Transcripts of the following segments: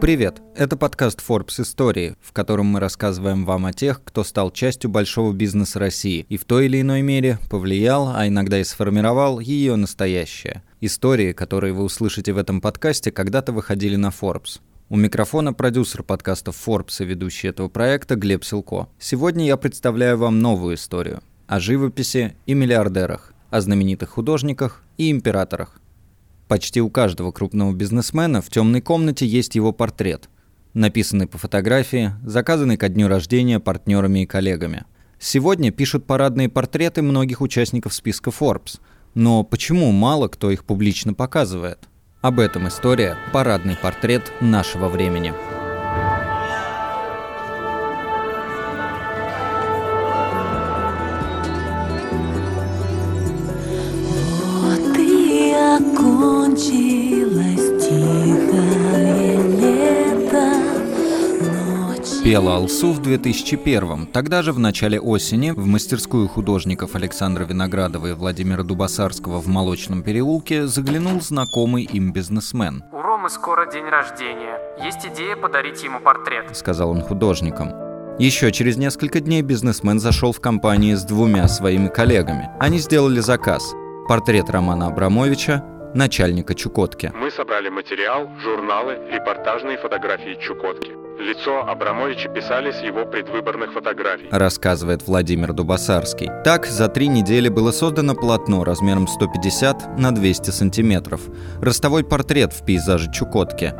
Привет! Это подкаст Forbes Истории, в котором мы рассказываем вам о тех, кто стал частью большого бизнеса России и в той или иной мере повлиял, а иногда и сформировал ее настоящее. Истории, которые вы услышите в этом подкасте, когда-то выходили на Forbes. У микрофона продюсер подкаста Forbes и ведущий этого проекта Глеб Силко. Сегодня я представляю вам новую историю о живописи и миллиардерах, о знаменитых художниках и императорах. Почти у каждого крупного бизнесмена в темной комнате есть его портрет, написанный по фотографии, заказанный ко дню рождения партнерами и коллегами. Сегодня пишут парадные портреты многих участников списка Forbes, но почему мало кто их публично показывает? Об этом история «Парадный портрет нашего времени». Пела Алсу в 2001-м. Тогда же, в начале осени, в мастерскую художников Александра Виноградова и Владимира Дубасарского в Молочном переулке заглянул знакомый им бизнесмен. «У Ромы скоро день рождения. Есть идея подарить ему портрет», — сказал он художникам. Еще через несколько дней бизнесмен зашел в компанию с двумя своими коллегами. Они сделали заказ. Портрет Романа Абрамовича, начальника Чукотки. Мы собрали материал, журналы, репортажные фотографии Чукотки. Лицо Абрамовича писали с его предвыборных фотографий. Рассказывает Владимир Дубасарский. Так, за три недели было создано полотно размером 150 на 200 сантиметров. Ростовой портрет в пейзаже Чукотки.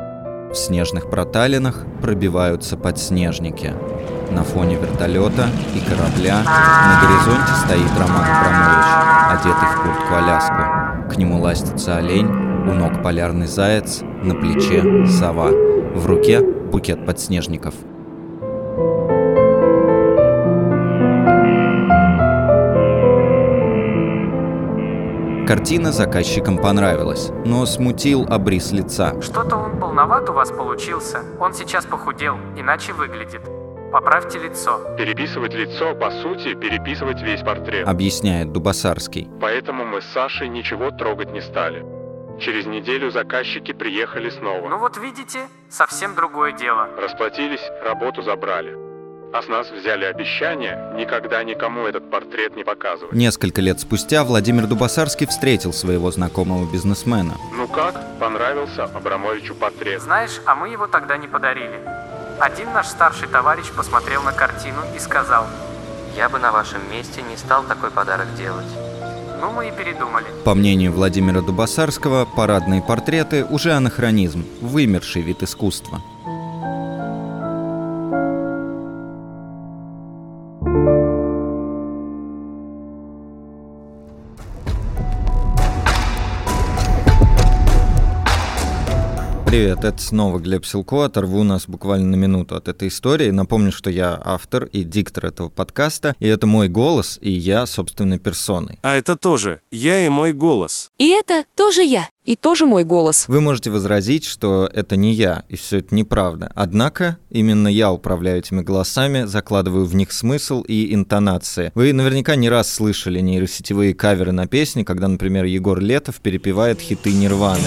В снежных проталинах пробиваются подснежники. На фоне вертолета и корабля на горизонте стоит Роман Абрамович, одетый в куртку-аляску. К нему ластится олень, у ног полярный заяц, на плече сова. В руке букет подснежников. Картина заказчикам понравилась, но смутил обрис лица. Что-то он полноват у вас получился. Он сейчас похудел, иначе выглядит. Поправьте лицо. Переписывать лицо, по сути, переписывать весь портрет. Объясняет Дубасарский. Поэтому мы с Сашей ничего трогать не стали. Через неделю заказчики приехали снова. Ну вот видите, совсем другое дело. Расплатились, работу забрали. А с нас взяли обещание никогда никому этот портрет не показывать. Несколько лет спустя Владимир Дубасарский встретил своего знакомого бизнесмена. Ну как, понравился Абрамовичу портрет? Знаешь, а мы его тогда не подарили. Один наш старший товарищ посмотрел на картину и сказал, «Я бы на вашем месте не стал такой подарок делать». Ну, мы и передумали. По мнению Владимира Дубасарского, парадные портреты уже анахронизм, вымерший вид искусства. Привет, это снова Глеб Силко. Оторву нас буквально на минуту от этой истории. Напомню, что я автор и диктор этого подкаста, и это мой голос, и я собственной персоной. А это тоже я и мой голос. И это тоже я и тоже мой голос. Вы можете возразить, что это не я, и все это неправда. Однако именно я управляю этими голосами, закладываю в них смысл и интонации. Вы наверняка не раз слышали нейросетевые каверы на песни, когда, например, Егор Летов перепевает хиты Нирваны.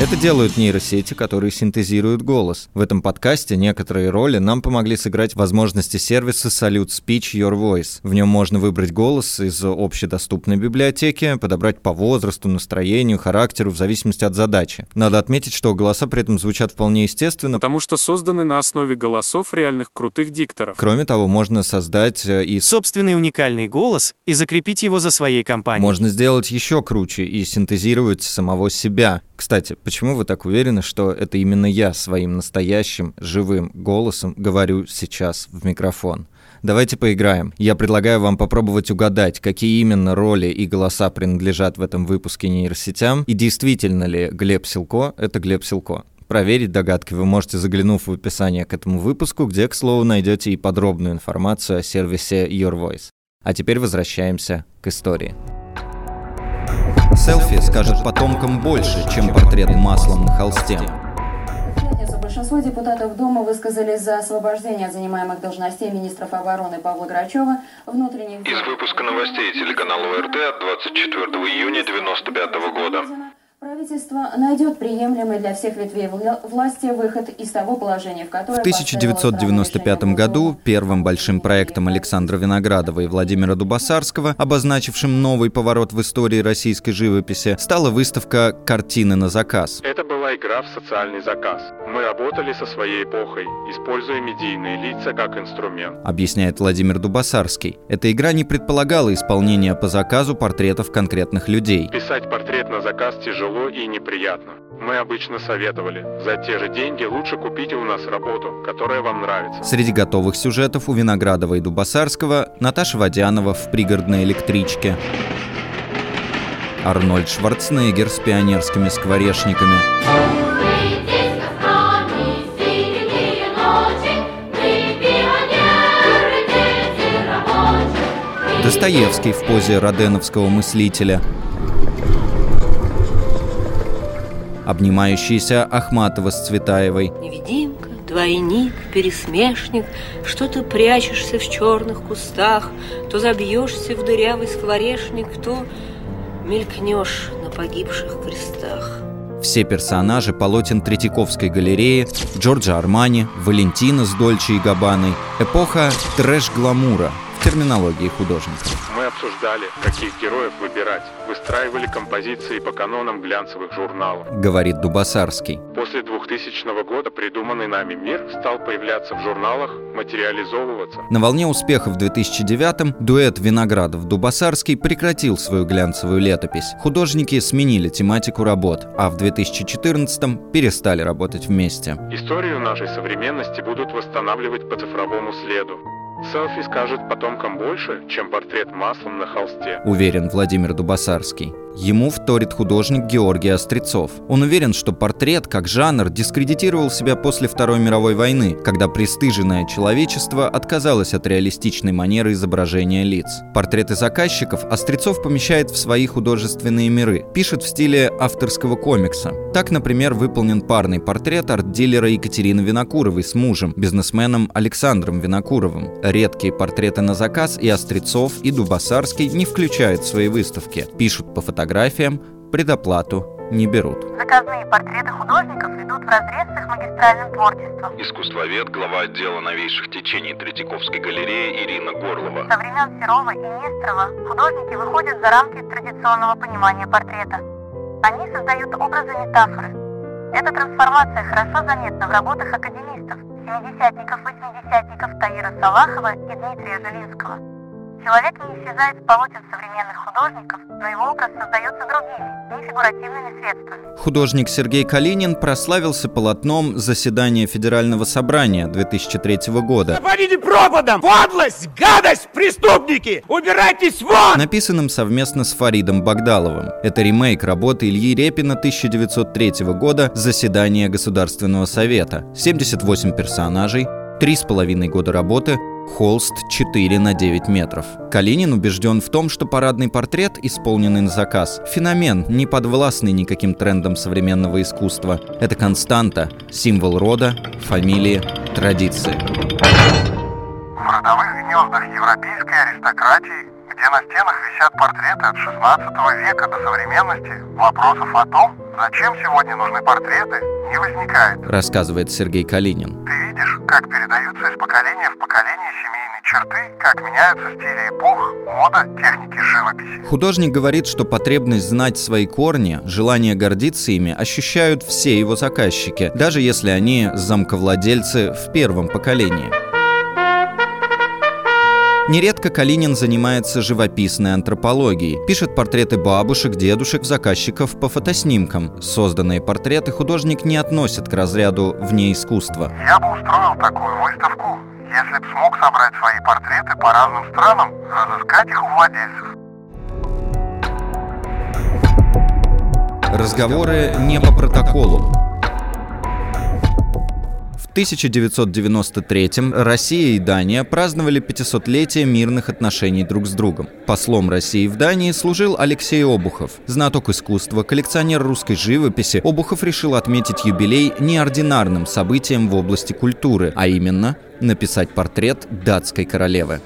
Это делают нейросети, которые синтезируют голос. В этом подкасте некоторые роли нам помогли сыграть возможности сервиса Salute Speech Your Voice. В нем можно выбрать голос из общедоступной библиотеки, подобрать по возрасту, настроению, характеру, в зависимости от задачи. Надо отметить, что голоса при этом звучат вполне естественно. Потому что созданы на основе голосов реальных крутых дикторов. Кроме того, можно создать э, и собственный уникальный голос и закрепить его за своей компанией. Можно сделать еще круче и синтезировать самого себя. Кстати, почему вы так уверены, что это именно я своим настоящим живым голосом говорю сейчас в микрофон? Давайте поиграем. Я предлагаю вам попробовать угадать, какие именно роли и голоса принадлежат в этом выпуске нейросетям, и действительно ли Глеб Силко — это Глеб Силко. Проверить догадки вы можете, заглянув в описание к этому выпуску, где, к слову, найдете и подробную информацию о сервисе Your Voice. А теперь возвращаемся к истории. Селфи скажет потомкам больше, чем портрет маслом на холсте. большинство депутатов Дома высказались за освобождение от занимаемых должностей министров обороны Павла Грачева, внутренних... Из выпуска новостей телеканала ОРТ от 24 июня 1995 года. Правительство найдет приемлемый для всех ветвей вла- власти выход из того положения, в которое В 1995 году первым большим проектом Александра Виноградова и Владимира Дубасарского, обозначившим новый поворот в истории российской живописи, стала выставка «Картины на заказ». Это была игра в социальный заказ. Мы работали со своей эпохой, используя медийные лица как инструмент. Объясняет Владимир Дубасарский. Эта игра не предполагала исполнения по заказу портретов конкретных людей. Писать портрет на заказ тяжело и неприятно. Мы обычно советовали, за те же деньги лучше купите у нас работу, которая вам нравится. Среди готовых сюжетов у Виноградова и Дубасарского Наташа Водянова в пригородной электричке. Арнольд Шварценеггер с пионерскими скворечниками. Достоевский в позе роденовского мыслителя. Обнимающийся Ахматова с Цветаевой. Невидимка, двойник, пересмешник, Что ты прячешься в черных кустах, То забьешься в дырявый скворечник, То мелькнешь на погибших крестах. Все персонажи полотен Третьяковской галереи, Джорджа Армани, Валентина с Дольче и Габаной. Эпоха трэш-гламура в терминологии художников. Обсуждали, каких героев выбирать, выстраивали композиции по канонам глянцевых журналов. Говорит Дубасарский. После 2000 года придуманный нами мир стал появляться в журналах, материализовываться. На волне успеха в 2009-м дуэт Виноградов-Дубасарский прекратил свою глянцевую летопись. Художники сменили тематику работ, а в 2014-м перестали работать вместе. Историю нашей современности будут восстанавливать по цифровому следу. Селфи скажет потомкам больше, чем портрет маслом на холсте. Уверен Владимир Дубасарский. Ему вторит художник Георгий Острецов. Он уверен, что портрет, как жанр, дискредитировал себя после Второй мировой войны, когда пристыженное человечество отказалось от реалистичной манеры изображения лиц. Портреты заказчиков Острецов помещает в свои художественные миры, пишет в стиле авторского комикса. Так, например, выполнен парный портрет арт-дилера Екатерины Винокуровой с мужем, бизнесменом Александром Винокуровым. Редкие портреты на заказ и Острецов, и Дубасарский не включают в свои выставки. Пишут по фотографиям, предоплату не берут. Заказные портреты художников идут вразрез с их магистральным творчеством. Искусствовед, глава отдела новейших течений Третьяковской галереи Ирина Горлова. Со времен Серова и Нестрова художники выходят за рамки традиционного понимания портрета. Они создают образы метафоры. Эта трансформация хорошо заметна в работах академистов, семидесятников, восьмидесятников Таира Салахова и Дмитрия Жилинского. Человек не исчезает с полотен современных художников, но его образ создается другими, не фигуративными средствами. Художник Сергей Калинин прославился полотном «Заседание Федерального собрания» 2003 года. Говорите пропадом! Подлость! Гадость! Преступники! Убирайтесь вон! Написанным совместно с Фаридом Багдаловым. Это ремейк работы Ильи Репина 1903 года «Заседание Государственного совета». 78 персонажей, три с половиной года работы, холст 4 на 9 метров. Калинин убежден в том, что парадный портрет, исполненный на заказ, феномен, не подвластный никаким трендам современного искусства. Это константа, символ рода, фамилии, традиции. В родовых гнездах европейской аристократии, где на стенах висят портреты от 16 века до современности, вопросов о том, зачем сегодня нужны портреты, не возникает. Рассказывает Сергей Калинин. Ты видишь, как передаются из поколения в поколение семейные черты, как меняются стили эпох, мода, техники живописи. Художник говорит, что потребность знать свои корни, желание гордиться ими ощущают все его заказчики, даже если они замковладельцы в первом поколении. Нередко Калинин занимается живописной антропологией, пишет портреты бабушек, дедушек, заказчиков по фотоснимкам. Созданные портреты художник не относит к разряду вне искусства. Я бы устроил такую выставку, если бы смог собрать свои портреты по разным странам, разыскать их у владельцев. Разговоры не по протоколу. В В 1993-м Россия и Дания праздновали 500-летие мирных отношений друг с другом. Послом России в Дании служил Алексей Обухов. Знаток искусства, коллекционер русской живописи, Обухов решил отметить юбилей неординарным событием в области культуры, а именно написать портрет датской королевы.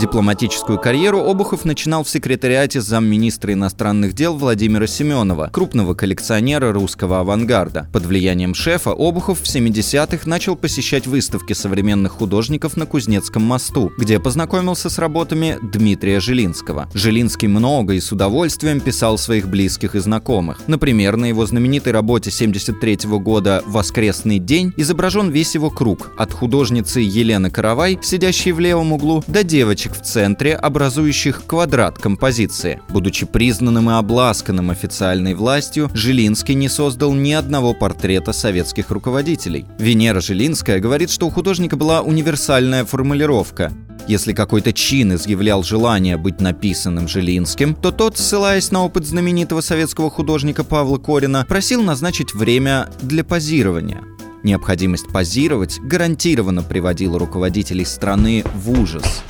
Дипломатическую карьеру Обухов начинал в секретариате замминистра иностранных дел Владимира Семенова, крупного коллекционера русского авангарда. Под влиянием шефа Обухов в 70-х начал посещать выставки современных художников на Кузнецком мосту, где познакомился с работами Дмитрия Жилинского. Жилинский много и с удовольствием писал своих близких и знакомых. Например, на его знаменитой работе 73 года «Воскресный день» изображен весь его круг, от художницы Елены Каравай, сидящей в левом углу, до девочек точек в центре, образующих квадрат композиции. Будучи признанным и обласканным официальной властью, Жилинский не создал ни одного портрета советских руководителей. Венера Жилинская говорит, что у художника была универсальная формулировка если какой-то чин изъявлял желание быть написанным Жилинским, то тот, ссылаясь на опыт знаменитого советского художника Павла Корина, просил назначить время для позирования. Необходимость позировать гарантированно приводила руководителей страны в ужас.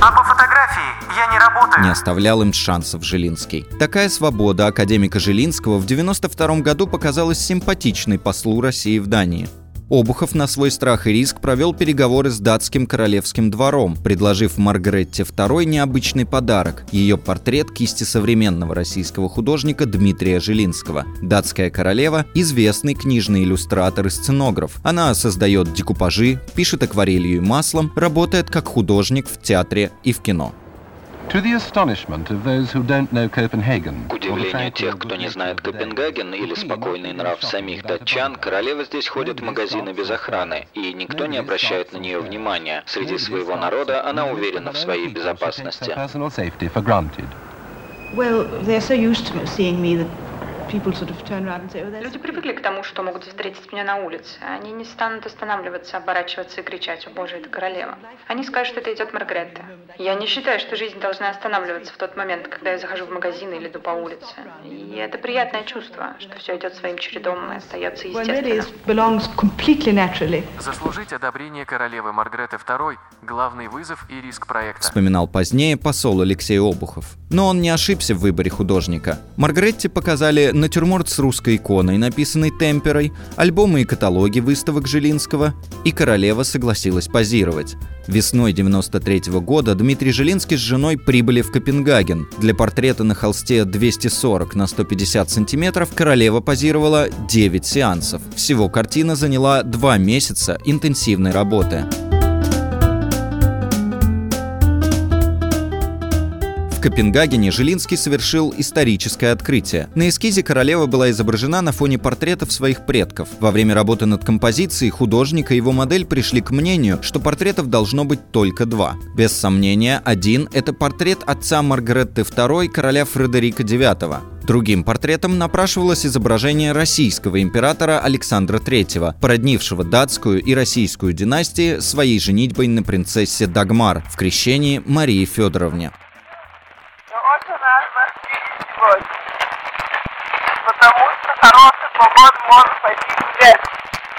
А по фотографии я не работаю. Не оставлял им шансов Жилинский. Такая свобода академика Жилинского в 92 году показалась симпатичной послу России в Дании. Обухов на свой страх и риск провел переговоры с датским королевским двором, предложив Маргаретте II необычный подарок – ее портрет кисти современного российского художника Дмитрия Жилинского. Датская королева – известный книжный иллюстратор и сценограф. Она создает декупажи, пишет акварелью и маслом, работает как художник в театре и в кино. К удивлению тех, кто не знает Копенгаген или спокойный нрав самих датчан, королева здесь ходит в магазины без охраны, и никто не обращает на нее внимания. Среди своего народа она уверена в своей безопасности. Well, they're so used to seeing me that Люди привыкли к тому, что могут встретить меня на улице. Они не станут останавливаться, оборачиваться и кричать «О боже, это королева». Они скажут, что это идет Маргаретта. Я не считаю, что жизнь должна останавливаться в тот момент, когда я захожу в магазин или иду по улице. И это приятное чувство, что все идет своим чередом и остается естественным. Заслужить одобрение королевы Маргареты II – главный вызов и риск проекта. Вспоминал позднее посол Алексей Обухов. Но он не ошибся в выборе художника. Маргаретте показали натюрморт с русской иконой, написанной темперой, альбомы и каталоги выставок Жилинского, и королева согласилась позировать. Весной 93 -го года Дмитрий Жилинский с женой прибыли в Копенгаген. Для портрета на холсте 240 на 150 сантиметров королева позировала 9 сеансов. Всего картина заняла 2 месяца интенсивной работы. Копенгагене Жилинский совершил историческое открытие. На эскизе королева была изображена на фоне портретов своих предков. Во время работы над композицией художник и его модель пришли к мнению, что портретов должно быть только два. Без сомнения, один — это портрет отца Маргаретты II, короля Фредерика IX. Другим портретом напрашивалось изображение российского императора Александра III, породнившего датскую и российскую династии своей женитьбой на принцессе Дагмар в крещении Марии Федоровне. Потому что хорошая погода можно пойти гулять.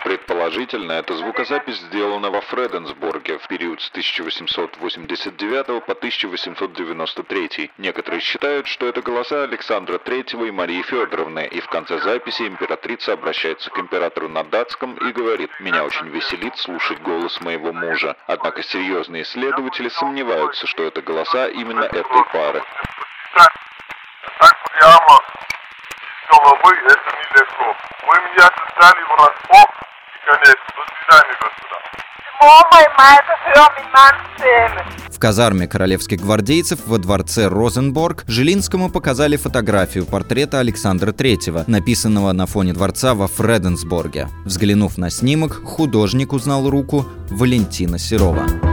Предположительно, эта звукозапись сделана во Фреденсбурге в период с 1889 по 1893. Некоторые считают, что это голоса Александра III и Марии Федоровны, и в конце записи императрица обращается к императору на датском и говорит «Меня очень веселит слушать голос моего мужа». Однако серьезные исследователи сомневаются, что это голоса именно этой пары. Прямо головы это нелегко. Вы меня застали врасплох и конец. До свидания, господа. В казарме королевских гвардейцев во дворце Розенборг Жилинскому показали фотографию портрета Александра III, написанного на фоне дворца во Фреденсборге. Взглянув на снимок, художник узнал руку Валентина Серова.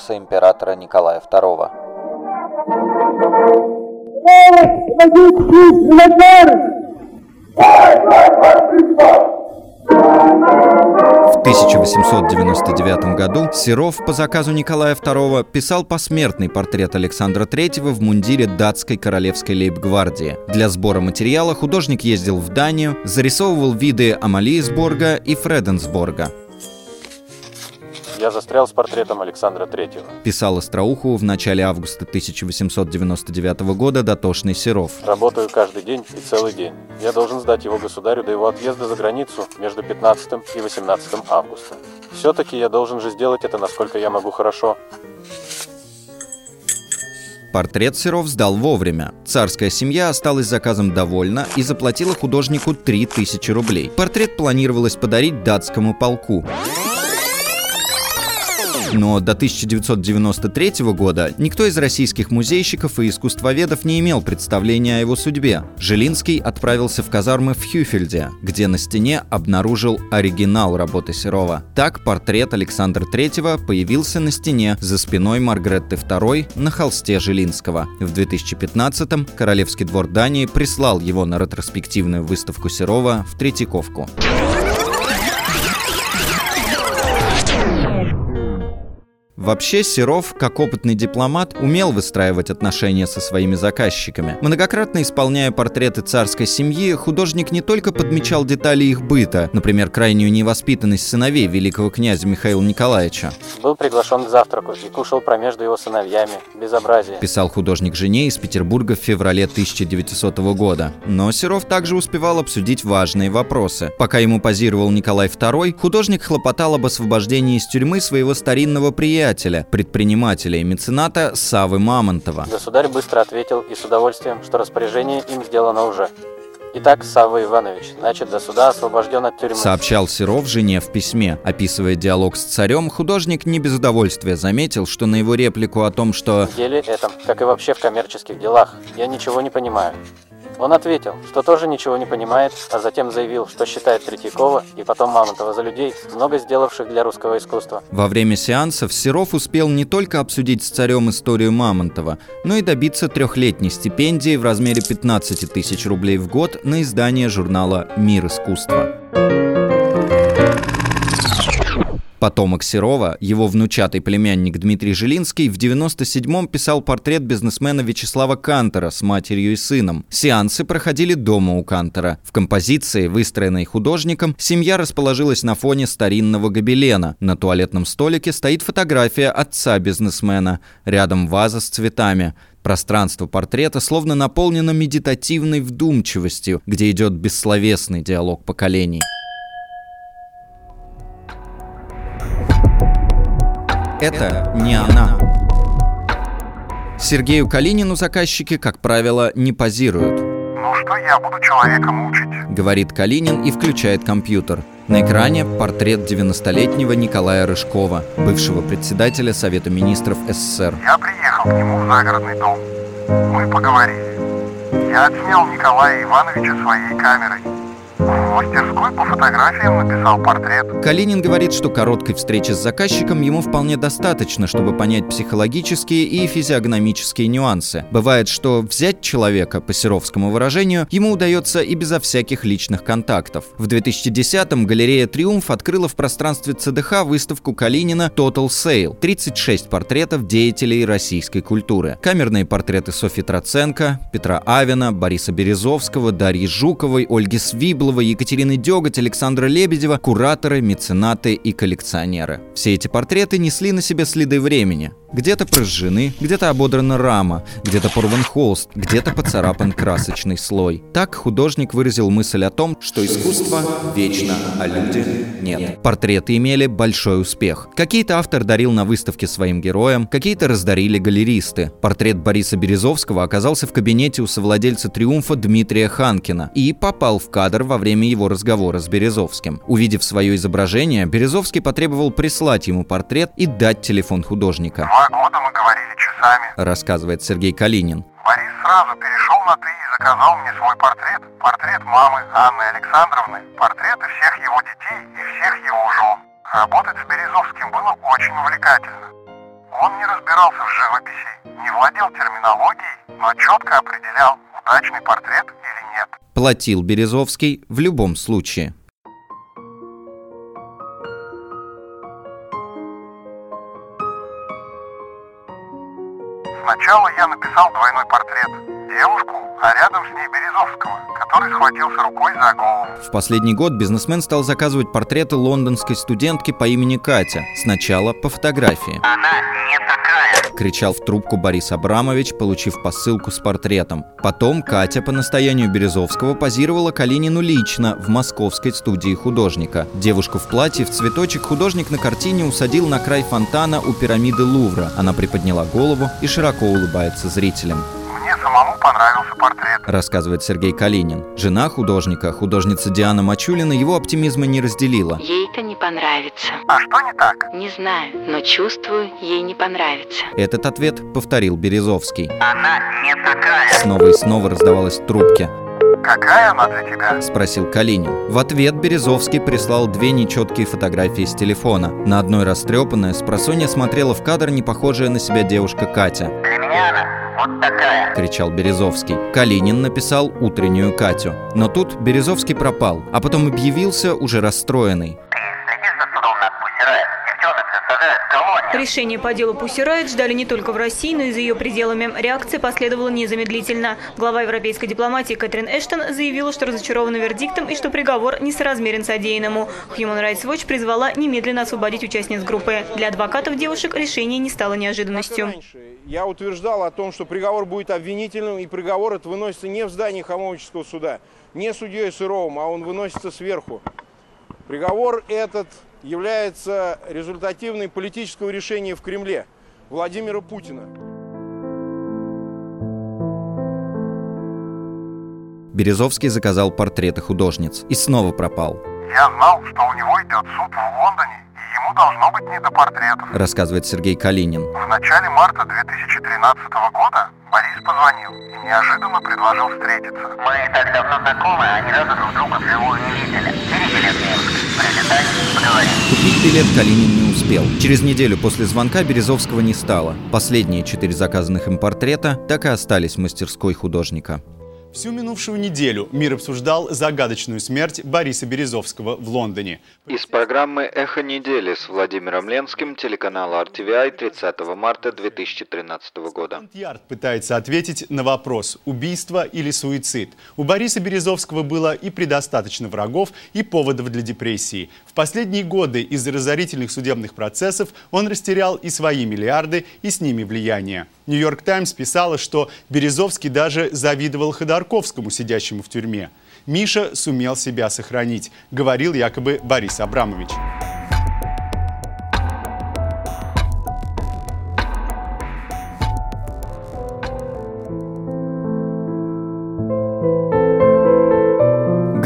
Голоса императора Николая II. В 1899 году Серов по заказу Николая II писал посмертный портрет Александра III в мундире датской королевской лейб-гвардии. Для сбора материала художник ездил в Данию, зарисовывал виды Амалиесборга и Фреденсборга. Я застрял с портретом Александра Третьего. Писал Остроухову в начале августа 1899 года дотошный Серов. Работаю каждый день и целый день. Я должен сдать его государю до его отъезда за границу между 15 и 18 августа. Все-таки я должен же сделать это, насколько я могу хорошо. Портрет Серов сдал вовремя. Царская семья осталась заказом довольна и заплатила художнику 3000 рублей. Портрет планировалось подарить датскому полку. Но до 1993 года никто из российских музейщиков и искусствоведов не имел представления о его судьбе. Жилинский отправился в казармы в Хюфельде, где на стене обнаружил оригинал работы Серова. Так портрет Александра III появился на стене за спиной Маргретты II на холсте Жилинского. В 2015-м Королевский двор Дании прислал его на ретроспективную выставку Серова в Третьяковку. Вообще, Серов, как опытный дипломат, умел выстраивать отношения со своими заказчиками. Многократно исполняя портреты царской семьи, художник не только подмечал детали их быта, например, крайнюю невоспитанность сыновей великого князя Михаила Николаевича. Был приглашен к завтраку и кушал промежду его сыновьями. Безобразие. Писал художник жене из Петербурга в феврале 1900 года. Но Серов также успевал обсудить важные вопросы. Пока ему позировал Николай II, художник хлопотал об освобождении из тюрьмы своего старинного приятеля, предпринимателя и мецената Савы Мамонтова. Государь быстро ответил и с удовольствием, что распоряжение им сделано уже. Итак, Савва Иванович, значит, до суда освобожден от тюрьмы. Сообщал Серов жене в письме. Описывая диалог с царем, художник не без удовольствия заметил, что на его реплику о том, что... В деле этом, как и вообще в коммерческих делах, я ничего не понимаю. Он ответил, что тоже ничего не понимает, а затем заявил, что считает Третьякова и потом Мамонтова за людей, много сделавших для русского искусства. Во время сеансов Серов успел не только обсудить с царем историю Мамонтова, но и добиться трехлетней стипендии в размере 15 тысяч рублей в год на издание журнала «Мир искусства». Потомок Серова, его внучатый племянник Дмитрий Жилинский, в 97-м писал портрет бизнесмена Вячеслава Кантера с матерью и сыном. Сеансы проходили дома у Кантера. В композиции, выстроенной художником, семья расположилась на фоне старинного гобелена. На туалетном столике стоит фотография отца бизнесмена. Рядом ваза с цветами. Пространство портрета словно наполнено медитативной вдумчивостью, где идет бессловесный диалог поколений. Это не она. Сергею Калинину заказчики, как правило, не позируют. Ну что я буду человека мучить? Говорит Калинин и включает компьютер. На экране портрет 90-летнего Николая Рыжкова, бывшего председателя Совета министров СССР. Я приехал к нему в загородный дом. Мы поговорили. Я отснял Николая Ивановича своей камерой. Мастерской по фотографиям написал портрет. Калинин говорит, что короткой встречи с заказчиком ему вполне достаточно, чтобы понять психологические и физиогномические нюансы. Бывает, что взять человека, по серовскому выражению, ему удается и безо всяких личных контактов. В 2010-м галерея «Триумф» открыла в пространстве ЦДХ выставку Калинина «Total Sale» — 36 портретов деятелей российской культуры. Камерные портреты Софьи Троценко, Петра Авина, Бориса Березовского, Дарьи Жуковой, Ольги Свибловой, Екатерины Деготь, Александра Лебедева, кураторы, меценаты и коллекционеры. Все эти портреты несли на себе следы времени. Где-то прожжены, где-то ободрана рама, где-то порван холст, где-то поцарапан красочный слой. Так художник выразил мысль о том, что искусство вечно, а люди нет. Портреты имели большой успех. Какие-то автор дарил на выставке своим героям, какие-то раздарили галеристы. Портрет Бориса Березовского оказался в кабинете у совладельца «Триумфа» Дмитрия Ханкина и попал в кадр во время его разговора с Березовским. Увидев свое изображение, Березовский потребовал прислать ему портрет и дать телефон художника. Два года мы говорили часами. Рассказывает Сергей Калинин. Борис сразу перешел на «ты» и заказал мне свой портрет. Портрет мамы Анны Александровны, портреты всех его детей и всех его жен. Работать с Березовским было очень увлекательно. Он не разбирался в живописи, не владел терминологией, но четко определял, удачный портрет или нет. Платил Березовский в любом случае. Сначала я написал двойной портрет. Девушку, а рядом с ней Березовского, который схватился рукой за голову. В последний год бизнесмен стал заказывать портреты лондонской студентки по имени Катя. Сначала по фотографии. Она не. Кричал в трубку Борис Абрамович, получив посылку с портретом. Потом Катя по настоянию Березовского позировала Калинину лично в московской студии художника. Девушку в платье в цветочек художник на картине усадил на край фонтана у пирамиды Лувра. Она приподняла голову и широко улыбается зрителям. Мне самому понравился портрет. Рассказывает Сергей Калинин. Жена художника, художница Диана Мачулина, его оптимизма не разделила. Ей это не понравится. А что не так? Не знаю, но чувствую, ей не понравится. Этот ответ повторил Березовский. Она не такая. Снова и снова раздавалось в трубке. Какая она для тебя? Спросил Калинин. В ответ Березовский прислал две нечеткие фотографии с телефона. На одной растрепанная, с просонья смотрела в кадр не похожая на себя девушка Катя. Для меня она вот такая. Кричал Березовский. Калинин написал утреннюю Катю. Но тут Березовский пропал, а потом объявился уже расстроенный. Решение по делу Райт ждали не только в России, но и за ее пределами. Реакция последовала незамедлительно. Глава европейской дипломатии Кэтрин Эштон заявила, что разочарована вердиктом и что приговор несоразмерен содеянному. Human Rights Watch призвала немедленно освободить участниц группы. Для адвокатов девушек решение не стало неожиданностью. Я утверждал о том, что приговор будет обвинительным, и приговор этот выносится не в здании Хамовического суда, не судьей Сыровым, а он выносится сверху. Приговор этот является результативной политического решения в Кремле Владимира Путина. Березовский заказал портреты художниц и снова пропал. Я знал, что у него идет суд в Лондоне, ему должно быть не до портретов. Рассказывает Сергей Калинин. В начале марта 2013 года Борис позвонил и неожиданно предложил встретиться. Мы так давно знакомы, а ни разу друг друга вживую не видели. Купить билет Калинин не успел. Через неделю после звонка Березовского не стало. Последние четыре заказанных им портрета так и остались в мастерской художника. Всю минувшую неделю мир обсуждал загадочную смерть Бориса Березовского в Лондоне. Из программы «Эхо недели» с Владимиром Ленским, телеканала RTVI 30 марта 2013 года. Ярд пытается ответить на вопрос, убийство или суицид. У Бориса Березовского было и предостаточно врагов, и поводов для депрессии. В последние годы из-за разорительных судебных процессов он растерял и свои миллиарды, и с ними влияние. Нью-Йорк Таймс писала, что Березовский даже завидовал Ходорковскому, сидящему в тюрьме. Миша сумел себя сохранить, говорил якобы Борис Абрамович.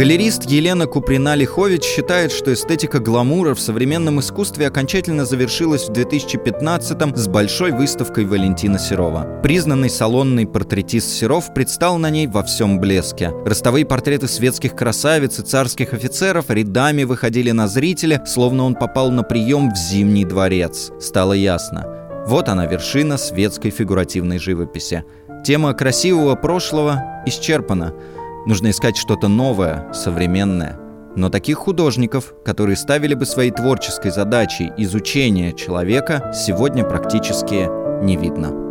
Галерист Елена Куприна-Лихович считает, что эстетика гламура в современном искусстве окончательно завершилась в 2015-м с большой выставкой Валентина Серова. Признанный салонный портретист Серов предстал на ней во всем блеске. Ростовые портреты светских красавиц и царских офицеров рядами выходили на зрителя, словно он попал на прием в Зимний дворец. Стало ясно. Вот она вершина светской фигуративной живописи. Тема красивого прошлого исчерпана. Нужно искать что-то новое, современное. Но таких художников, которые ставили бы своей творческой задачей изучение человека, сегодня практически не видно.